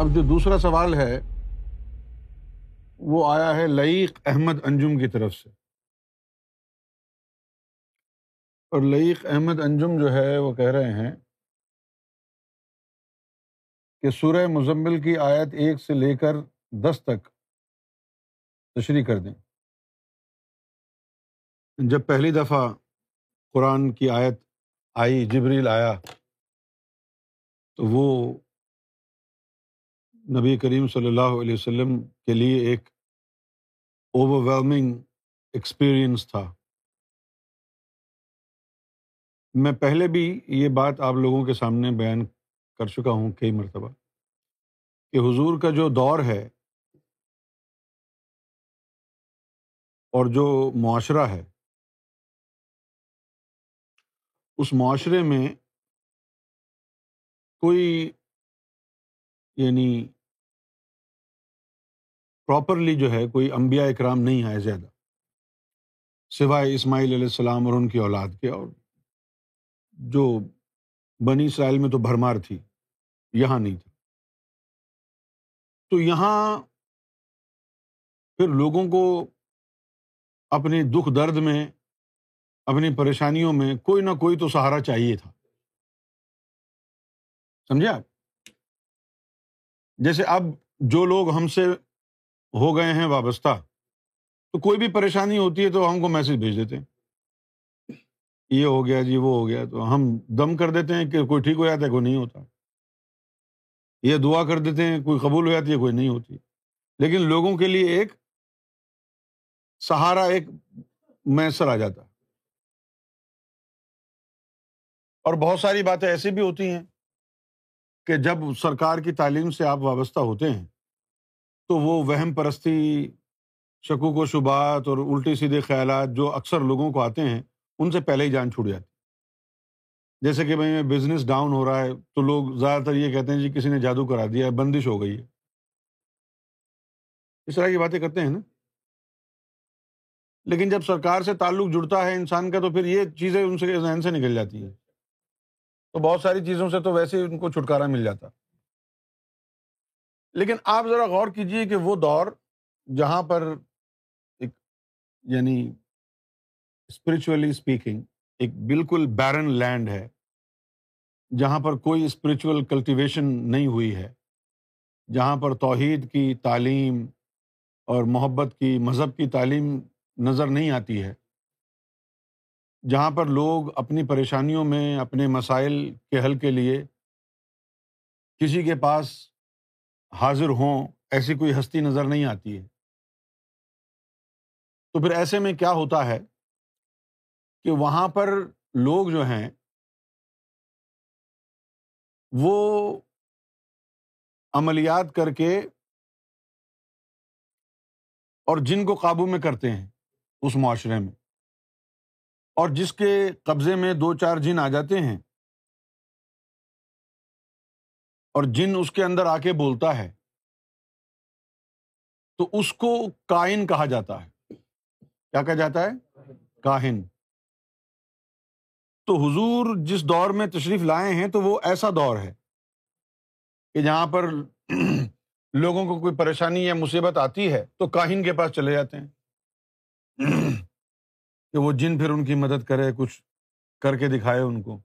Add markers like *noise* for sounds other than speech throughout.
اب جو دوسرا سوال ہے، وہ آیا ہے لئیق احمد انجم کی طرف سے۔ اور لئیق احمد انجم جو ہے، وہ کہہ رہے ہیں کہ سورہ مزمل کی آیت ایک سے لے کر دس تک تشریح کر دیں۔ جب پہلی دفعہ قرآن کی آیت آئی، جبریل آیا، تو وہ نبی کریم صلی اللہ علیہ وسلم کے لیے ایک اوور ویلمنگ ایکسپیرئنس تھا۔ میں پہلے بھی یہ بات آپ لوگوں کے سامنے بیان کر چکا ہوں، کئی مرتبہ، کہ حضور کا جو دور ہے اور جو معاشرہ ہے، اس معاشرے میں کوئی یعنی پراپرلی جو ہے کوئی امبیا اکرام نہیں آئے زیادہ، سوائے اسماعیل علیہ السلام اور ان کی اولاد کے، اور جو بنی اسرائیل میں تو بھرمار تھی، یہاں نہیں تھا تو یہاں پھر لوگوں کو اپنے دکھ درد میں، اپنی پریشانیوں میں کوئی نہ کوئی تو سہارا چاہیے تھا۔ سمجھے آپ؟ جیسے اب جو لوگ ہم سے ہو گئے ہیں وابستہ۔ تو کوئی بھی پریشانی ہوتی ہے تو ہم کو میسج بھیج دیتے ہیں۔ یہ ہو گیا جی وہ ہو گیا۔ تو ہم دم کر دیتے ہیں کہ کوئی ٹھیک ہو جاتا ہے، کوئی نہیں ہوتا۔ یہ دعا کر دیتے ہیں، کوئی قبول ہو جاتی ہے، کوئی نہیں ہوتی۔ لیکن لوگوں کے لیے ایک سہارا، ایک میسر آ جاتا۔ اور بہت ساری باتیں ایسی بھی ہوتی ہیں کہ جب سرکار کی تعلیم سے آپ وابستہ ہوتے ہیں تو وہ وہم پرستی، شکوک و شبات اور الٹی سیدھے خیالات جو اکثر لوگوں کو آتے ہیں، ان سے پہلے ہی جان چھوٹ جاتی جیسے کہ بھائی بزنس ڈاؤن ہو رہا ہے، تو لوگ زیادہ تر یہ کہتے ہیں جی کسی نے جادو کرا دیا ہے بندش ہو گئی ہے۔ اس طرح کی باتیں کرتے ہیں نا۔ لیکن جب سرکار سے تعلق جڑتا ہے انسان کا، تو پھر یہ چیزیں ان سے ذہن سے نکل جاتی ہیں۔ تو بہت ساری چیزوں سے تو ویسے ہی ان کو چھٹکارا مل جاتا۔ لیکن آپ ذرا غور کیجیے کہ وہ دور جہاں پر ایک یعنی اسپرچولی اسپیکنگ ایک بالکل بیرن لینڈ ہے، جہاں پر کوئی اسپرچل کلٹیویشن نہیں ہوئی ہے، جہاں پر توحید کی تعلیم اور محبت کی، مذہب کی تعلیم نظر نہیں آتی ہے، جہاں پر لوگ اپنی پریشانیوں میں، اپنے مسائل کے حل کے لیے کسی کے پاس حاضر ہوں، ایسی کوئی ہستی نظر نہیں آتی ہے۔ تو پھر ایسے میں کیا ہوتا ہے کہ وہاں پر لوگ جو ہیں، وہ عملیات کر کے اور جن کو قابو میں کرتے ہیں اس معاشرے میں، اور جس کے قبضے میں دو چار جن آ جاتے ہیں اور جن اس کے اندر آ کے بولتا ہے، تو اس کو کائن کہا جاتا ہے۔ کیا کہا جاتا ہے؟ کاہن۔ تو حضور جس دور میں تشریف لائے ہیں، تو وہ ایسا دور ہے کہ جہاں پر *clears throat* لوگوں کو کوئی پریشانی یا مصیبت آتی ہے، تو کاہن کے پاس چلے جاتے ہیں۔ *clears throat* کہ وہ جن پھر ان کی مدد کرے، کچھ کر کے دکھائے ان کو۔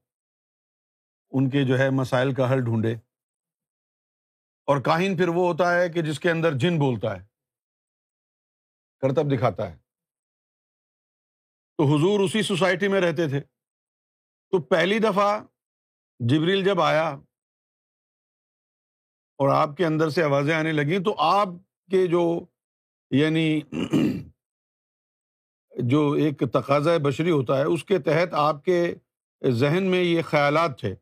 ان کے جو ہے مسائل کا حل ڈھونڈے۔ اور کاہن پھر وہ ہوتا ہے کہ جس کے اندر جن بولتا ہے، کرتب دکھاتا ہے۔ تو حضور اسی سوسائٹی میں رہتے تھے۔ تو پہلی دفعہ جبریل جب آیا اور آپ کے اندر سے آوازیں آنے لگیں، تو آپ کے جو یعنی *clears throat* جو ایک تقاضۂ بشری ہوتا ہے، اس کے تحت آپ کے ذہن میں یہ خیالات تھے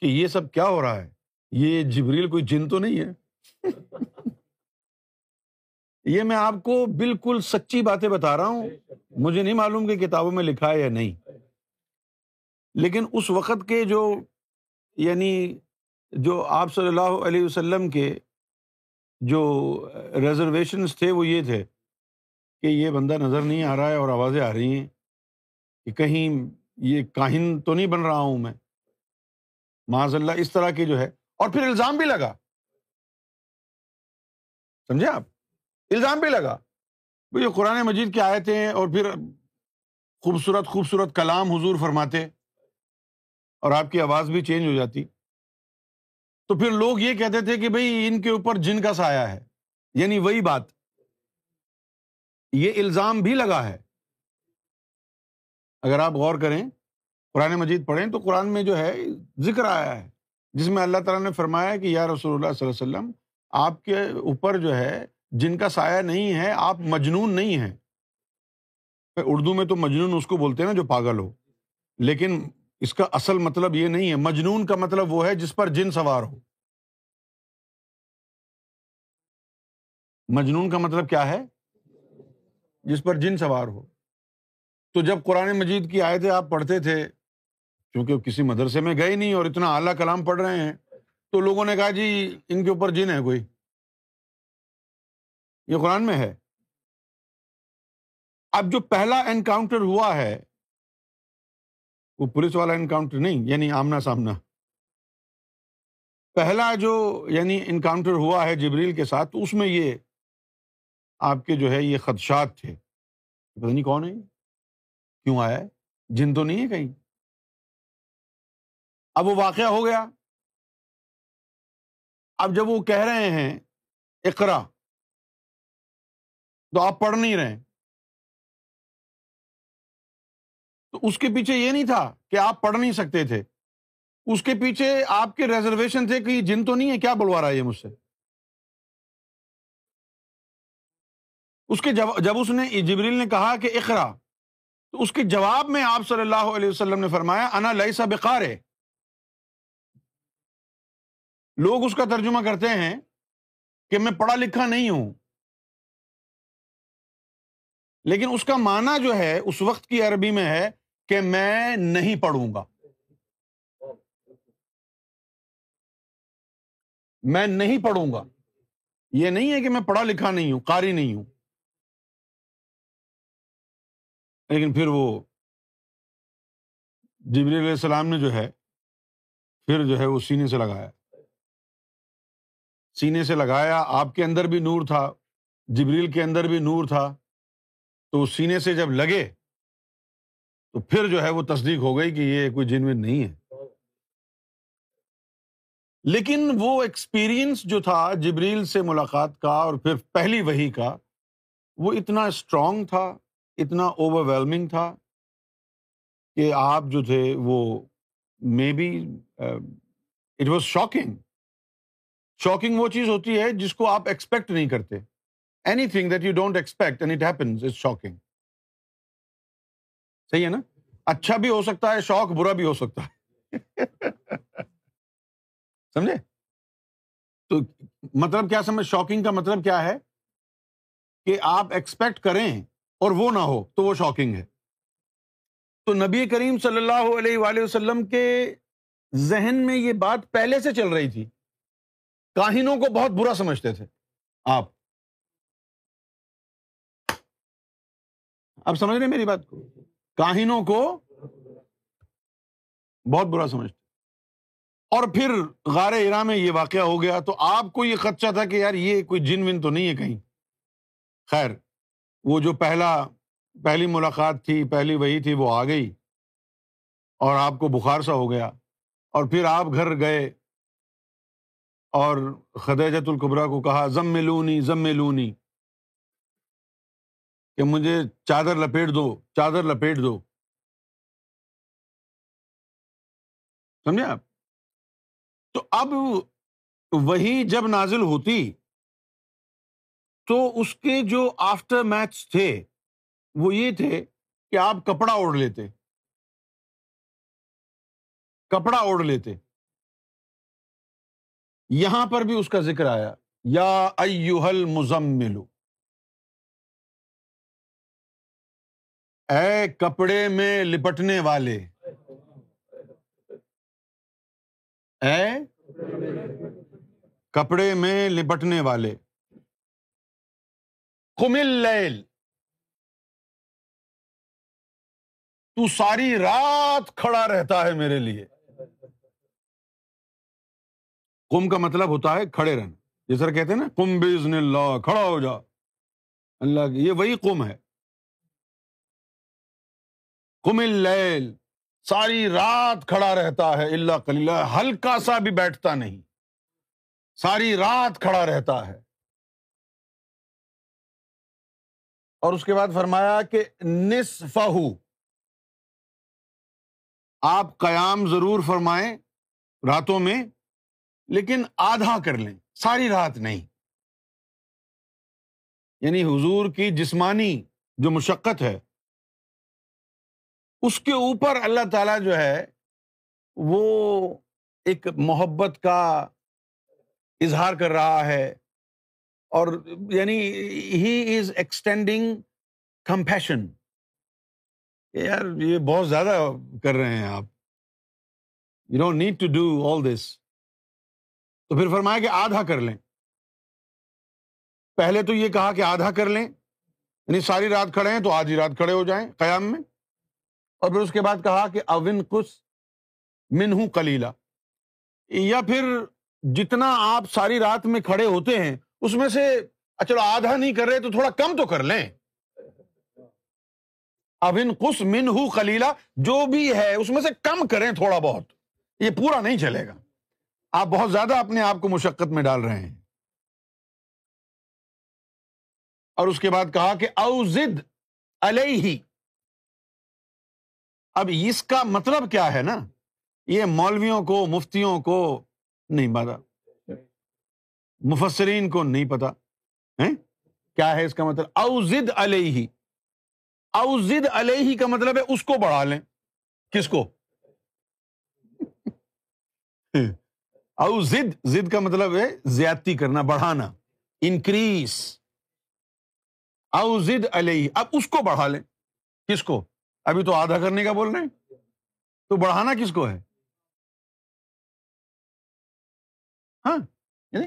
کہ یہ سب کیا ہو رہا ہے۔ یہ جبریل کوئی جن تو نہیں ہے؟ *laughs* یہ میں آپ کو بالکل سچی باتیں بتا رہا ہوں۔ مجھے نہیں معلوم کہ کتابوں میں لکھا ہے یا نہیں۔ لیکن اس وقت کے جو یعنی جو آپ صلی اللہ علیہ وسلم کے جو ریزرویشنس تھے وہ یہ تھے کہ یہ بندہ نظر نہیں آ رہا ہے اور آوازیں آ رہی ہیں کہ کہیں یہ کاہن تو نہیں بن رہا ہوں میں۔ معاذ اللہ اس طرح کی جو ہے اور پھر الزام بھی لگا۔ سمجھے آپ؟ الزام بھی لگا۔ یہ قرآن مجید کی آئے تھے اور پھر خوبصورت خوبصورت کلام حضور فرماتے اور آپ کی آواز بھی چینج ہو جاتی۔ تو پھر لوگ یہ کہتے تھے کہ بھائی ان کے اوپر جن کا سایہ ہے یعنی وہی بات۔ یہ الزام بھی لگا ہے۔ اگر آپ غور کریں، قرآن مجید پڑھیں تو قرآن میں جو ہے ذکر آیا ہے۔ جس میں اللہ تعالیٰ نے فرمایا کہ یا رسول اللہ صلی اللہ علیہ وسلم، آپ کے اوپر جو ہے، جن کا سایہ نہیں ہے، آپ مجنون نہیں ہیں۔ اردو میں تو مجنون اس کو بولتے ہیں نا جو پاگل ہو۔ لیکن اس کا اصل مطلب یہ نہیں ہے۔ مجنون کا مطلب وہ ہے جس پر جن سوار ہو۔ مجنون کا مطلب کیا ہے؟ جس پر جن سوار ہو۔ تو جب قرآن مجید کی آیتیں آپ پڑھتے تھے کیونکہ کسی مدرسے میں گئے نہیں اور اتنا اعلیٰ کلام پڑھ رہے ہیں، تو لوگوں نے کہا جی ان کے اوپر جن ہے کوئی۔ یہ قرآن میں ہے۔ اب جو پہلا انکاؤنٹر ہوا ہے، وہ پولیس والا انکاؤنٹر نہیں یعنی آمنا سامنا۔ پہلا جو یعنی انکاؤنٹر ہوا ہے جبریل کے ساتھ، اس میں یہ آپ کے جو ہے یہ خدشات تھے۔ پتہ نہیں کون ہے؟ کیوں آیا ہے؟ جن تو نہیں ہے کہیں۔ اب وہ واقعہ ہو گیا۔ اب جب وہ کہہ رہے ہیں، اقرا، تو آپ پڑھ نہیں رہے۔ تو اس کے پیچھے یہ نہیں تھا کہ آپ پڑھ نہیں سکتے تھے۔ اس کے پیچھے آپ کے ریزرویشن تھے کہ یہ جن تو نہیں ہے، کیا بلوا رہا ہے یہ مجھ سے؟ اس کے جب اس نے، جبریل نے کہا کہ اقرا، تو اس کے جواب میں آپ صلی اللہ علیہ وسلم نے فرمایا، انا لئیسا بقار ہے لوگ اس کا ترجمہ کرتے ہیں کہ میں پڑھا لکھا نہیں ہوں۔ لیکن اس کا معنی جو ہے، اس وقت کی عربی میں ہے کہ میں نہیں پڑھوں گا۔ میں نہیں پڑھوں گا۔ یہ نہیں ہے کہ میں پڑھا لکھا نہیں ہوں، قاری نہیں ہوں۔ لیکن پھر وہ جبری علیہ السلام نے جو ہے، پھر جو ہے وہ سینے سے لگایا۔ سینے سے لگایا، آپ کے اندر بھی نور تھا، جبریل کے اندر بھی نور تھا۔ تو سینے سے جب لگے، تو پھر جو ہے وہ تصدیق ہو گئی کہ یہ کوئی جنوین نہیں ہے۔ لیکن وہ ایکسپیرئنس جو تھا جبریل سے ملاقات کا اور پھر پہلی وہی کا، وہ اتنا اسٹرانگ تھا، اتنا اوور ویلمنگ تھا کہ آپ جو تھے وہ maybe it was shocking shocking وہ چیز ہوتی ہے جس کو آپ ایکسپیکٹ نہیں کرتے۔ Anything that you don't expect and it happens is shocking صحیح ہے نا؟ اچھا بھی ہو سکتا ہے، شوق برا بھی ہو سکتا ہے۔ *laughs* سمجھے؟ تو مطلب کیا سمجھ؟ شاکنگ کا مطلب کیا ہے؟ کہ آپ ایکسپیکٹ کریں اور وہ نہ ہو تو وہ شاکنگ ہے۔ تو نبی کریم صلی اللہ علیہ وآلہ وسلم کے ذہن میں یہ بات پہلے سے چل رہی تھی۔ کاہنوں کو بہت برا سمجھتے تھے۔ آپ۔ اب سمجھ رہے میری بات کو؟ کاہنوں کو بہت برا سمجھتے اور پھر غار ایرا میں یہ واقعہ ہو گیا تو آپ کو یہ خدشہ تھا کہ یار یہ کوئی جن ون تو نہیں ہے کہیں۔ خیر، وہ جو پہلا، پہلی ملاقات تھی، پہلی وہی تھی، وہ آ گئی اور آپ کو بخار سا ہو گیا۔ اور پھر آپ گھر گئے۔ اور خدیجت القبرا کو کہا ضم لونی ضم لونی کہ مجھے چادر لپیٹ دو، چادر لپیٹ دو۔ سمجھے آپ؟ تو اب وہی جب نازل ہوتی، تو اس کے جو آفٹر میچ تھے، وہ یہ تھے کہ آپ کپڑا اوڑھ لیتے۔ کپڑا اوڑھ لیتے۔ یہاں پر بھی اس کا ذکر آیا، یا ایوہل مزملو، اے کپڑے میں لپٹنے والے، اے کپڑے میں لپٹنے والے کمل لیل تو ساری رات کھڑا رہتا ہے میرے لیے۔ کم کا مطلب ہوتا ہے کھڑے رہنا۔ جس طرح کہتے ہیں نا کم بزن اللہ، کھڑا ہو جا اللہ کی، یہ وہی کم ہے۔ کم اللیل، ساری رات کھڑا رہتا ہے۔ اللہ کلیلہ ہلکا سا بھی بیٹھتا نہیں۔ ساری رات کھڑا رہتا ہے۔ اور اس کے بعد فرمایا کہ نصف آپ قیام ضرور فرمائیں راتوں میں۔ لیکن آدھا کر لیں، ساری رات نہیں۔ یعنی حضور کی جسمانی جو مشقت ہے، اس کے اوپر اللہ تعالی جو ہے، وہ ایک محبت کا اظہار کر رہا ہے۔ اور یعنی ہی از ایکسٹینڈنگ کمپیشن یار، یہ بہت زیادہ کر رہے ہیں آپ۔ You don't need to do all this تو پھر فرمایا کہ آدھا کر لیں۔ پہلے تو یہ کہا کہ آدھا کر لیں یعنی ساری رات کھڑے ہیں تو آدھی رات کھڑے ہو جائیں قیام میں۔ اور پھر اس کے بعد کہا کہ اون کس من ہوں کلیلا یا پھر جتنا آپ ساری رات میں کھڑے ہوتے ہیں، اس میں سے چلو آدھا نہیں کر رہے تو تھوڑا کم تو کر لیں۔ ابن کس من ہوں کلیلا جو بھی ہے، اس میں سے کم کریں تھوڑا بہت۔ یہ پورا نہیں چلے گا۔ آپ بہت زیادہ اپنے آپ کو مشقت میں ڈال رہے ہیں۔ اور اس کے بعد کہا کہ اوزد علیہ اب اس کا مطلب کیا ہے نا؟ یہ مولویوں کو، مفتیوں کو نہیں پتا۔ مفسرین کو نہیں پتا۔ کیا ہے اس کا مطلب؟ اوزد علیہ اوزد علیہ کا مطلب ہے اس کو بڑھا لیں۔ کس کو؟ او زد زد کا مطلب ہے زیادتی کرنا، بڑھانا انکریز او زد علیہ، اب اس کو بڑھا لیں۔ کس کو؟ ابھی تو آدھا کرنے کا بول رہے ہیں۔ تو بڑھانا کس کو ہے؟ ہاں یعنی؟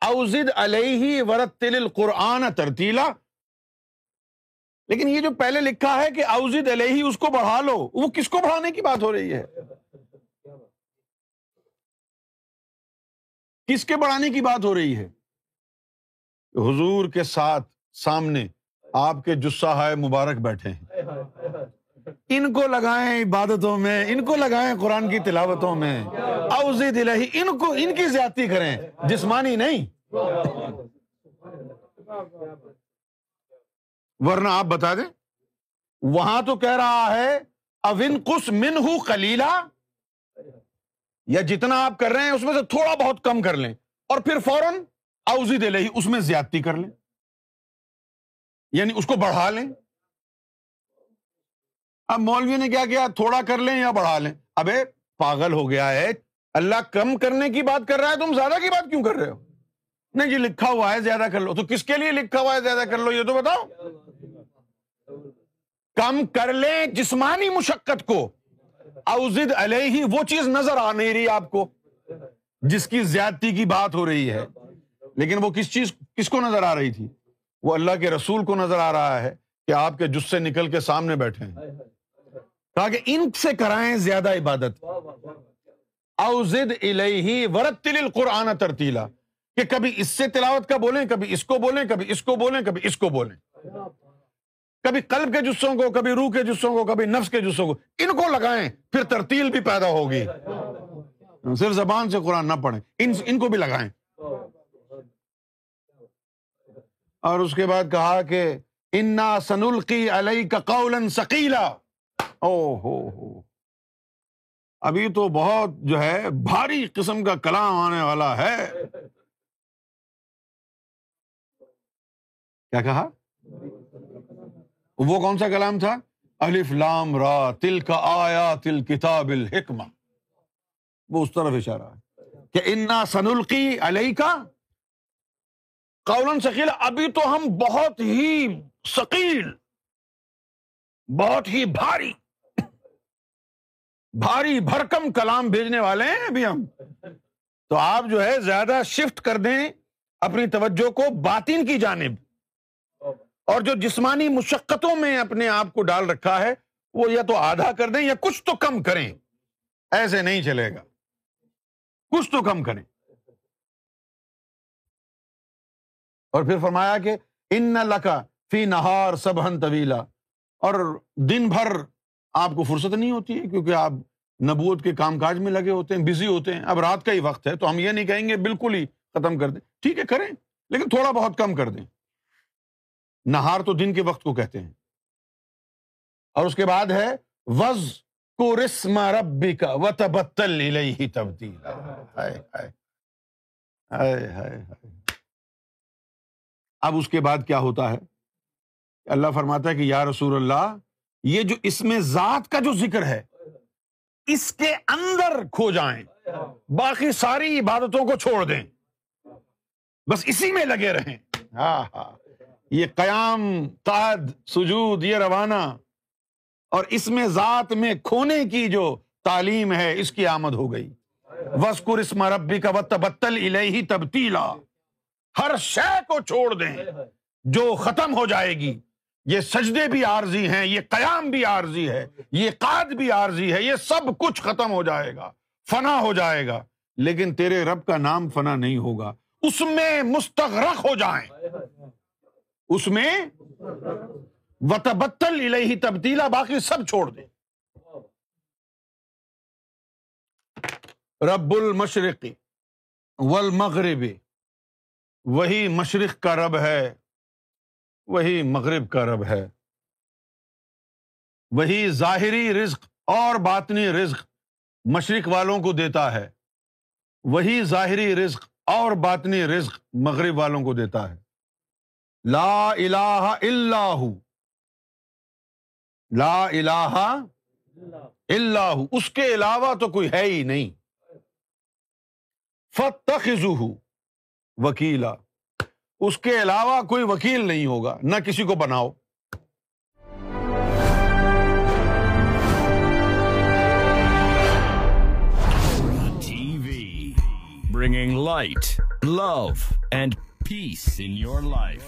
اوزد علیہ ورت تل قرآن ترتیلا۔ لیکن یہ جو پہلے لکھا ہے کہ اوزد علیہ اس کو بڑھا لو، وہ کس کو بڑھانے کی بات ہو رہی ہے؟ کس کے بڑھانے کی بات ہو رہی ہے؟ حضور کے ساتھ سامنے آپ کے جسا ہے مبارک بیٹھے ہیں۔ ان کو لگائیں عبادتوں میں، ان کو لگائیں قرآن کی تلاوتوں میں۔ اوزید الہی ان کو، ان کی زیادتی کریں۔ جسمانی نہیں۔ ورنہ آپ بتا دیں، وہاں تو کہہ رہا ہے اوین کس من ہوں کلیلہ یا جتنا آپ کر رہے ہیں اس میں سے تھوڑا بہت کم کر لیں اور پھر فوراً اوزی دے لے اس میں زیادتی کر لیں۔ یعنی اس کو بڑھا لیں۔ اب مولوی نے کیا کیا؟ تھوڑا کر لیں یا بڑھا لیں۔ ابے پاگل ہو گیا ہے۔ اللہ کم کرنے کی بات کر رہا ہے، تم زیادہ کی بات کیوں کر رہے ہو؟ نہیں جی لکھا ہوا ہے زیادہ کر لو۔ تو کس کے لیے لکھا ہوا ہے زیادہ کر لو؟ یہ تو بتاؤ۔ کم کر لیں جسمانی مشقت کو۔ اوزد علیہ وہ چیز نظر آ نہیں رہی آپ کو، جس کی زیادتی کی بات ہو رہی ہے۔ لیکن وہ کس چیز، کس کو نظر آ رہی تھی؟ وہ اللہ کے رسول کو نظر آ رہا ہے کہ آپ کے جس سے نکل کے سامنے بیٹھے ہیں۔ کہا کہ ان سے کرائیں زیادہ عبادت۔ اوزد الیہ ورتل القرآن ترتیلا۔ کہ کبھی اس سے تلاوت کا بولیں، کبھی اس کو بولیں، کبھی اس کو بولیں، کبھی اس کو بولیں۔ کبھی قلب کے جسوں کو، کبھی روح کے جسوں کو، کبھی نفس کے جسوں کو۔ ان کو لگائیں، پھر ترتیل بھی پیدا ہوگی۔ صرف زبان سے قرآن نہ پڑھیں، ان ان کو بھی لگائیں۔ اور اس کے بعد کہا کہ انا سنلقی علیہ کا قول سکیلا او ہو ہو۔ ابھی تو بہت جو ہے بھاری قسم کا کلام آنے والا ہے۔ کیا کہا؟ وہ کون سا کلام تھا؟ الف لام را تل کا آیا تل کتاب الحکمہ۔ وہ اس طرف اشارہ ہے کہ انا سنلقی علیہ کا قول ثقیل ابھی تو ہم بہت ہی ثقیل، بہت ہی بھاری بھاری بھرکم کلام بھیجنے والے ہیں ابھی ہم۔ تو آپ جو ہے زیادہ شفٹ کر دیں اپنی توجہ کو باطن کی جانب۔ اور جو جسمانی مشقتوں میں اپنے آپ کو ڈال رکھا ہے، وہ یا تو آدھا کر دیں یا کچھ تو کم کریں۔ ایسے نہیں چلے گا۔ کچھ تو کم کریں۔ اور پھر فرمایا کہ ان لکا فی نہار سبہن طویلا۔ اور دن بھر آپ کو فرصت نہیں ہوتی ہے کیونکہ آپ نبوت کے کام کاج میں لگے ہوتے ہیں، بزی ہوتے ہیں۔ اب رات کا ہی وقت ہے تو ہم یہ نہیں کہیں گے، بالکل ہی ختم کر دیں۔ ٹھیک ہے، کریں، لیکن تھوڑا بہت کم کر دیں۔ نہار تو دن کے وقت کو کہتے ہیں۔ اور اس کے بعد ہے وز کو رسم ربی کا و تبتل تبدیل اب اس کے بعد کیا ہوتا ہے؟ اللہ فرماتا ہے کہ یا رسول اللہ، یہ جو اس میں ذات کا جو ذکر ہے، اس کے اندر کھو جائیں۔ باقی ساری عبادتوں کو چھوڑ دیں۔ بس اسی میں لگے رہیں۔ ہاں ہاں۔ یہ قیام قاد سجود، یہ روانہ اور اس میں ذات میں کھونے کی جو تعلیم ہے، اس کی آمد ہو گئی۔ وسکر اسم ربی کا تبتل الہی تبتیلا۔ ہر شے کو چھوڑ دیں جو ختم ہو جائے گی۔ یہ سجدے بھی عارضی ہیں، یہ قیام بھی عارضی ہے، یہ قاد بھی عارضی ہے، یہ سب کچھ ختم ہو جائے گا، فنا ہو جائے گا۔ لیکن تیرے رب کا نام فنا نہیں ہوگا۔ اس میں مستغرق ہو جائیں۔ اس میں وتبتل الہی تبدیلا باقی سب چھوڑ دیں۔ رب المشرقی والمغرب، وہی مشرق کا رب ہے، وہی مغرب کا رب ہے۔ وہی ظاہری رزق اور باطنی رزق مشرق والوں کو دیتا ہے۔ وہی ظاہری رزق اور باطنی رزق مغرب والوں کو دیتا ہے۔ لا الہ الا ہو لا الہ الا ہو اس کے علاوہ تو کوئی ہے ہی نہیں. فتخذوہ وکیلا. اس کے علاوہ کوئی وکیل نہیں ہوگا، نہ کسی کو بناؤ. Bringing light love and peace in your life